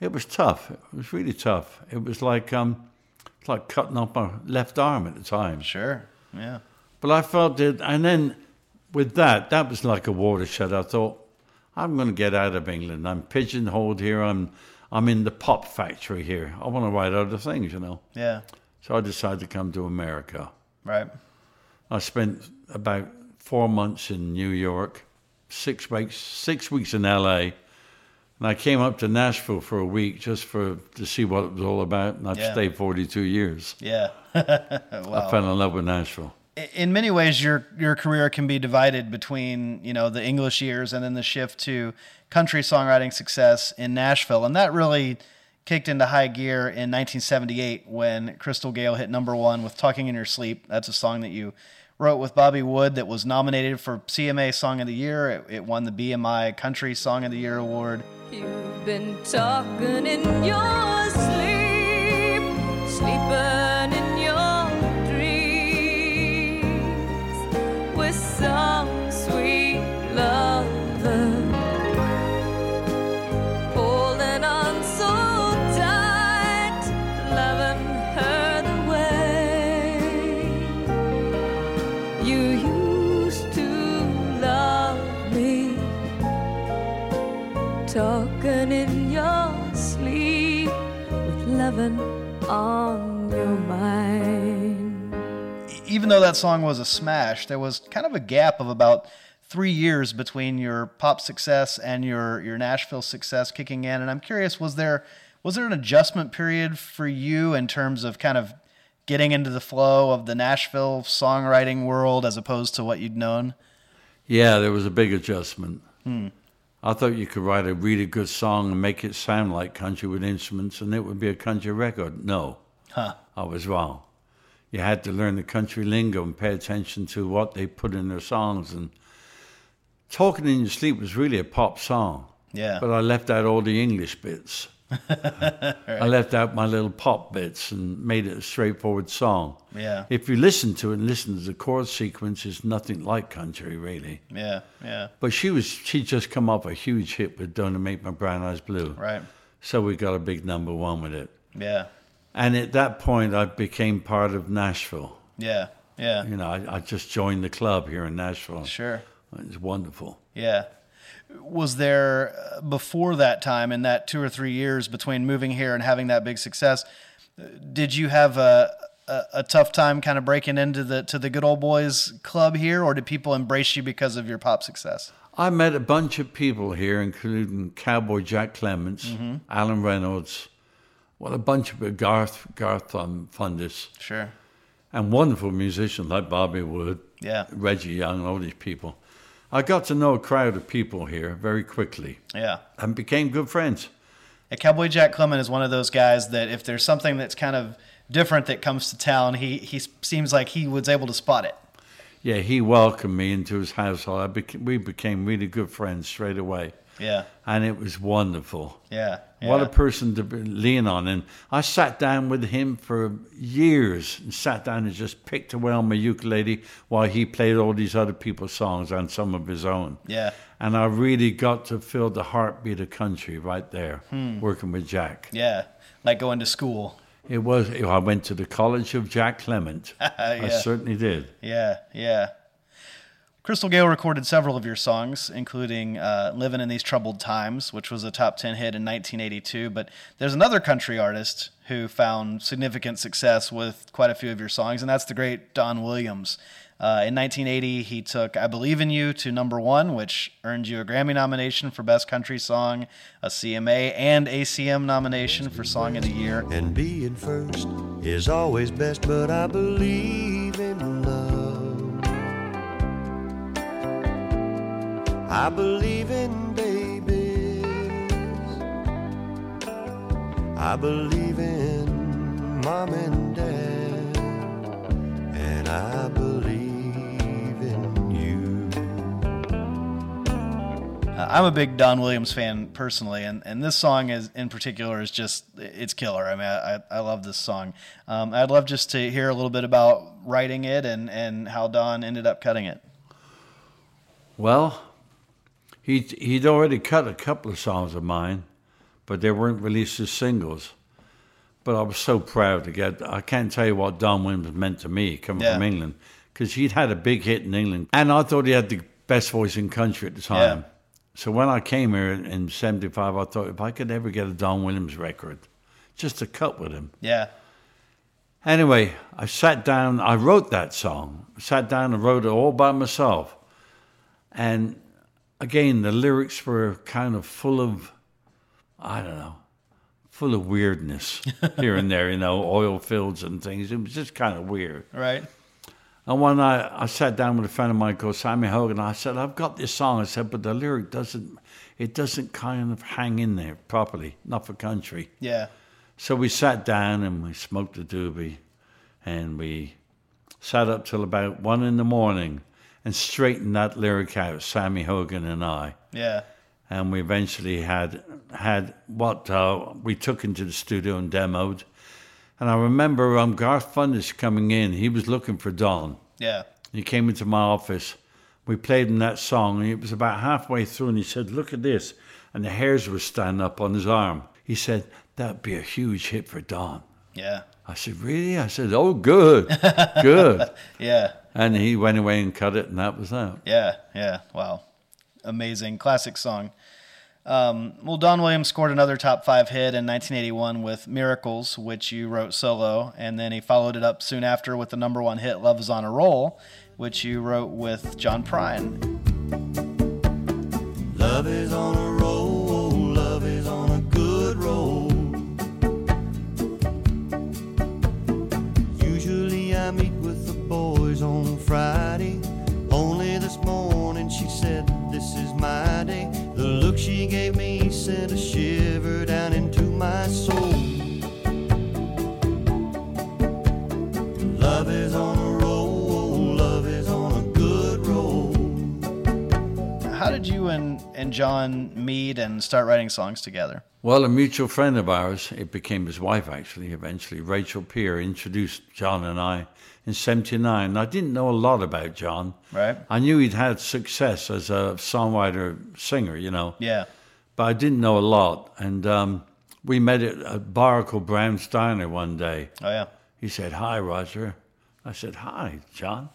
it was tough. It was really tough. It was like um, it's like cutting off my left arm at the time. Sure. Yeah. But I felt it, and then with that, that was like a watershed. I thought, I'm going to get out of England. I'm pigeonholed here. I'm, I'm in the pop factory here. I want to write other things, you know. Yeah. So I decided to come to America. Right. I spent about four months in New York, six weeks, six weeks in L.A., and I came up to Nashville for a week just for to see what it was all about. And I've Yeah. stayed 42 years. Yeah. I fell in love with Nashville. in many ways your your career can be divided between you know the English years and then the shift to country songwriting success in Nashville and that really kicked into high gear in 1978 when Crystal Gayle hit number 1 with Talking in Your Sleep that's a song that you wrote with Bobby Wood that was nominated for CMA Song of the Year. It, it won the BMI Country Song of the Year award. You've been talking in your sleep, sleeping with loving on your mind. even though that song was a smash, there was kind of a gap of about three years between your pop success and your your Nashville success kicking in. And I'm curious, was there was there an adjustment period for you in terms of kind of getting into the flow of the Nashville songwriting world as opposed to what you'd known? Yeah, there was a big adjustment. Hmm. I thought you could write a really good song and make it sound like country with instruments and it would be a country record. No, Huh. I was wrong. You had to learn the country lingo and pay attention to what they put in their songs. And Talking in Your Sleep was really a pop song. Yeah. But I left out all the English bits. I left out my little pop bits and made it a straightforward song. Yeah. If you listen to it and listen to the chord sequence, it's nothing like country, really. Yeah. Yeah. But she was she just come off a huge hit with "Don't Make My Brown Eyes Blue," Right. so we got a big number one with it. Yeah. And at that point, I became part of Nashville. Yeah. Yeah. You know, I, I just joined the club here in Nashville. Sure. It was wonderful. Yeah. Was there uh, before that time, in that two or three years between moving here and having that big success, uh, did you have a, a, a tough time kind of breaking into the to the good old boys club here, or did people embrace you because of your pop success? I met a bunch of people here, including Cowboy Jack Clements, Mm-hmm. Allen Reynolds, well, a bunch of Garth Garth um, Fundis, Sure. and wonderful musicians like Bobby Wood, Yeah. Reggie Young, all these people. I got to know a crowd of people here very quickly Yeah. and became good friends. Yeah, Cowboy Jack Clement is one of those guys that if there's something that's kind of different that comes to town, he he seems like he was able to spot it. Yeah, he welcomed me into his household. I bec- we became really good friends straight away, Yeah. and it was wonderful. Yeah. What a person to lean on. And I sat down with him for years and sat down and just picked away on my ukulele while he played all these other people's songs and some of his own. Yeah. And I really got to feel the heartbeat of country right there, hmm. working with Jack. Yeah. Like going to school. It was, I went to the College of Jack Clement. I certainly did. Yeah, yeah. Crystal Gayle recorded several of your songs, including uh, Living in These Troubled Times, which was a top 10 hit in 1982. But there's another country artist who found significant success with quite a few of your songs, and that's the great Don Williams. Uh, in 1980, he took I Believe in You to number one, which earned you a Grammy nomination for Best Country Song, a CMA and ACM nomination for Song of the Year. And being first is always best, but I believe I believe in babies. I believe in mom and dad. And I believe in you. Uh, I'm a big Don Williams fan personally, and, and this song is in particular is just it's killer. I mean, I, I love this song. Um, I'd love just to hear a little bit about writing it and, and how Don ended up cutting it. Well, he he'd already cut a couple of songs of mine, but they weren't released as singles. But I was so proud to get. I can't tell you what Don Williams meant to me coming Yeah. from England, because he'd had a big hit in England, and I thought he had the best voice in country at the time. Yeah. So when I came here in- in '75, I thought if I could ever get a Don Williams record, just to cut with him. Yeah, Anyway, I sat down, I wrote that song, sat down and wrote it all by myself. And again, the lyrics were kind of full of, I don't know, full of weirdness here and there, you know, oil fields and things. It was just kind of weird. right. And one night I sat down with a friend of mine called Sammy Hogin. I said, I've got this song. I said, but the lyric doesn't, it doesn't kind of hang in there properly, not for country. Yeah, So we sat down and we smoked a doobie and we sat up till about one in the morning and straightened that lyric out, Sammy Hogin and I. yeah, And we eventually had had what uh, we took into the studio and demoed. And I remember um, Garth Fundis coming in. He was looking for Don. yeah, He came into my office. We played him that song, and it was about halfway through, and he said, Look at this. And the hairs were standing up on his arm. He said, That'd be a huge hit for Don. yeah, I said, Really? I said, Oh, good, good. yeah, And he went away and cut it, and that was that. yeah, yeah. Wow, amazing classic song. Um, well, Don Williams scored another top five hit in 1981 with "Miracles," which you wrote solo, and then he followed it up soon after with the number one hit "Love Is on a Roll," which you wrote with John Prine. Love is on a roll, Love is on a roll, love is on a good roll. How did you and, and John meet and start writing songs together? Well, a mutual friend of ours, it became his wife actually, eventually, Rachel Peer, introduced John and I in 79. I didn't know a lot about John. Right. I knew he'd had success as a songwriter, singer, you know. Yeah, but I didn't know a lot. And um, we met at a bar called Brown's Diner one day. oh yeah, He said, Hi, Roger. I said, Hi, John.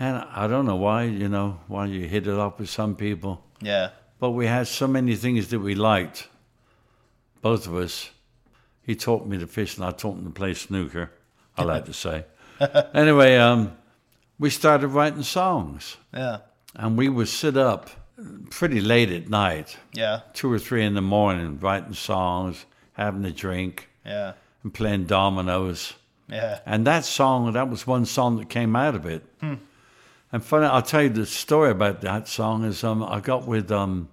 And I don't know why, you know, why you hit it off with some people, yeah, but we had so many things that we liked, both of us. He taught me to fish, and I taught him to play snooker, I like to say. anyway, um, we started writing songs, yeah, and we would sit up pretty late at night yeah, two or three in the morning writing songs, having a drink, yeah, and playing dominoes. yeah. And that song, that was one song that came out of it. And funny, I'll tell you the story about that song is um, I got with um,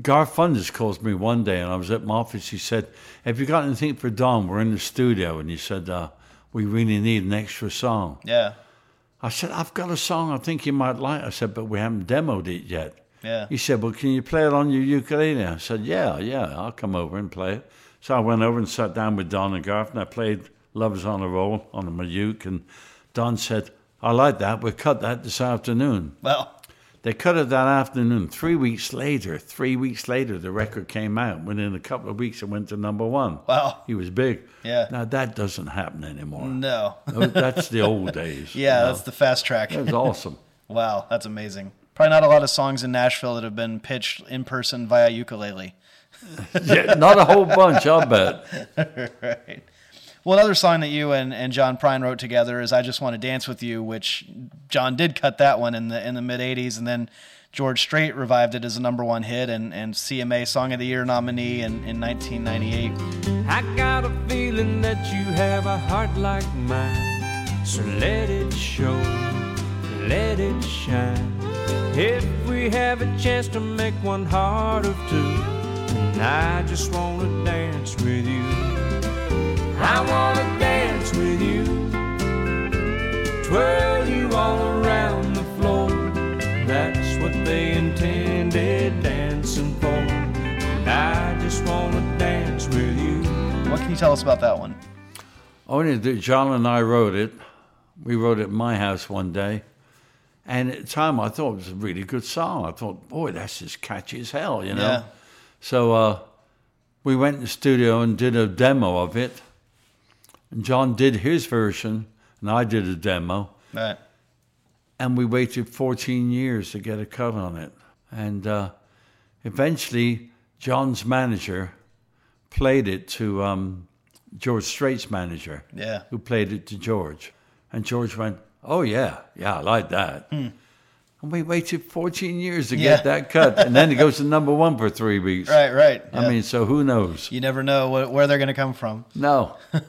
Garth Fundis calls me one day and I was at my office. He said, Have you got anything for Don? We're in the studio. And he said, uh, We really need an extra song. Yeah, I said, I've got a song I think you might like. I said, But we haven't demoed it yet. yeah, He said, Well, can you play it on your ukulele? I said, Yeah, yeah, I'll come over and play it. So I went over and sat down with Don and Garth and I played Love's on a Roll on my uke. And Don said, I like that. We'll cut that this afternoon. well, They cut it that afternoon. Three weeks later, three weeks later, the record came out. Within a couple of weeks, it went to number one. wow, He was big. Yeah. Now, that doesn't happen anymore. no, That's the old days. you yeah, know. that's the fast track. That was awesome. Wow, that's amazing. Probably not a lot of songs in Nashville that have been pitched in person via ukulele. Yeah, not a whole bunch, I'll bet. right. Well, another song that you and, and John Prine wrote together is "I Just Want to Dance with You," which John did cut that one in the in the mid '80s, and then George Strait revived it as a number one hit and, and CMA Song of the Year nominee in, in 1998. I got a feeling that you have a heart like mine. So let it show, let it shine. If we have a chance to make one heart of two, and I just wanna dance with you. I wanna dance with you, twirl you all around the floor. That's what they intended dancing for. And I just wanna dance with you. What can you tell us about that one? Only that John and I wrote it. We wrote it at my house one day. And at the time, I thought it was a really good song. I thought, boy, that's as catchy as hell, you know? Yeah. So uh, we went in the studio and did a demo of it. And John did his version, and I did a demo. Right. And we waited 14 years to get a cut on it. And uh, eventually, John's manager played it to um, George Strait's manager, Yeah. who played it to George. And George went, Oh, yeah, yeah, I like that. And we waited 14 years to. Yeah. get that cut. and then it goes to number one for three weeks. Right, right. I yeah. mean, so who knows? you never know what, where they're going to come from. No.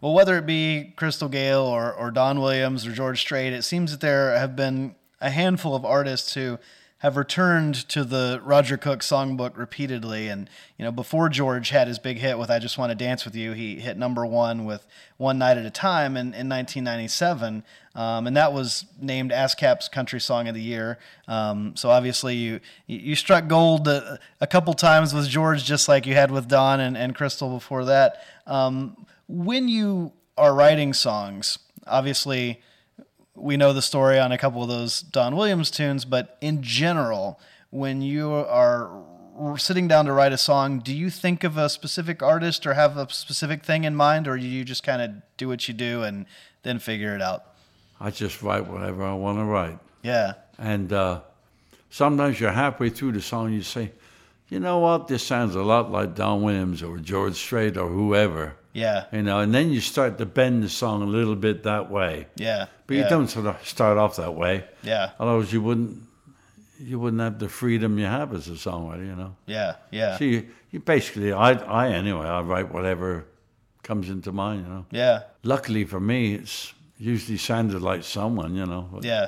Well, whether it be Crystal Gayle or, or Don Williams or George Strait, it seems that there have been a handful of artists who have returned to the Roger Cook songbook repeatedly. And, you know, before George had his big hit with I Just Want to Dance with You, he hit number one with One Night at a Time in, in 1997. Um, and that was named ASCAP's Country Song of the Year. Um, so obviously you, you struck gold a, a couple times with George, just like you had with Don and, and Crystal before that. Um, when you are writing songs, obviously we know the story on a couple of those Don Williams tunes, but in general, when you are sitting down to write a song, do you think of a specific artist or have a specific thing in mind, or do you just kind of do what you do and then figure it out? I just write whatever I want to write. Yeah, And uh, sometimes you're halfway through the song, you say, you know what, this sounds a lot like Don Williams or George Strait or whoever. Yeah, You know, and then you start to bend the song a little bit that way. yeah. But yeah, you don't sort of start off that way. Yeah, Otherwise, you wouldn't you wouldn't have the freedom you have as a songwriter. You know. yeah, yeah, So you, you basically, I, I anyway, I write whatever comes into mind. You know. yeah, Luckily for me, it's usually sounded like someone. You know. Yeah.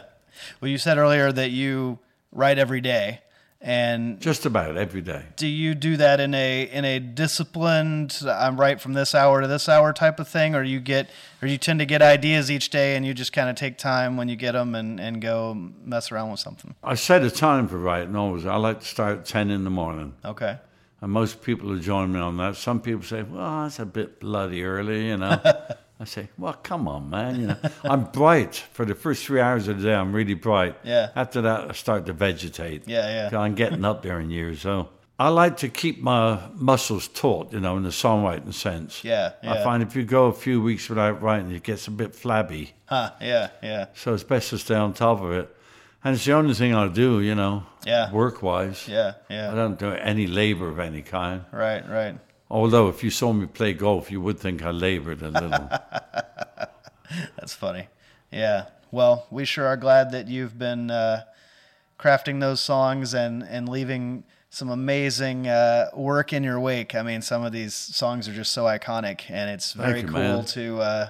Well, you said earlier that you write every day, and Just about every day. do you do that in a in a disciplined i'm right from this hour to this hour type of thing or you get or you tend to get ideas each day and you just kind of take time when you get them and, and go mess around with something I set a time for writing always. I like to start at 10 in the morning. okay And most people will join me on that. Some people say, well, that's a bit bloody early, you know. I say, well, come on, man. You know, I'm bright for the first three hours of the day. I'm really bright. Yeah. After that, I start to vegetate. Yeah, yeah. I'm getting up there in years, so I like to keep my muscles taut, you know, in the songwriting sense. Yeah, I find if you go a few weeks without writing, it gets a bit flabby. huh yeah yeah So it's best to stay on top of it. And it's the only thing I do, you know, Yeah. work wise. yeah I don't do any labor of any kind. right right Although, if you saw me play golf, you would think I labored a little. that's funny yeah well we sure are glad that you've been uh, crafting those songs and and leaving some amazing uh, work in your wake. I mean, some of these songs are just so iconic, and it's very you, cool man. to uh,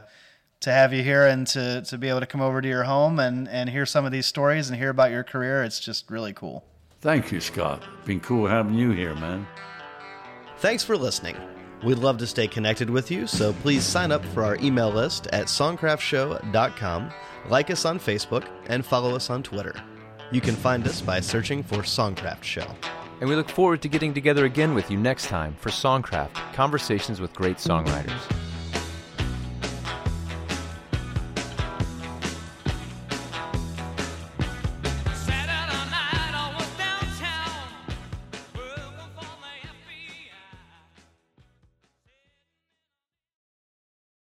to have you here and to to be able to come over to your home and and hear some of these stories and hear about your career. It's just really cool. Thank you, Scott. Been cool having you here, man. Thanks for listening. We'd love to stay connected with you, so please sign up for our email list at songcraftshow.com, like us on Facebook, and follow us on Twitter. You can find us by searching for Songcraft Show. And we look forward to getting together again with you next time for Songcraft Conversations with Great Songwriters.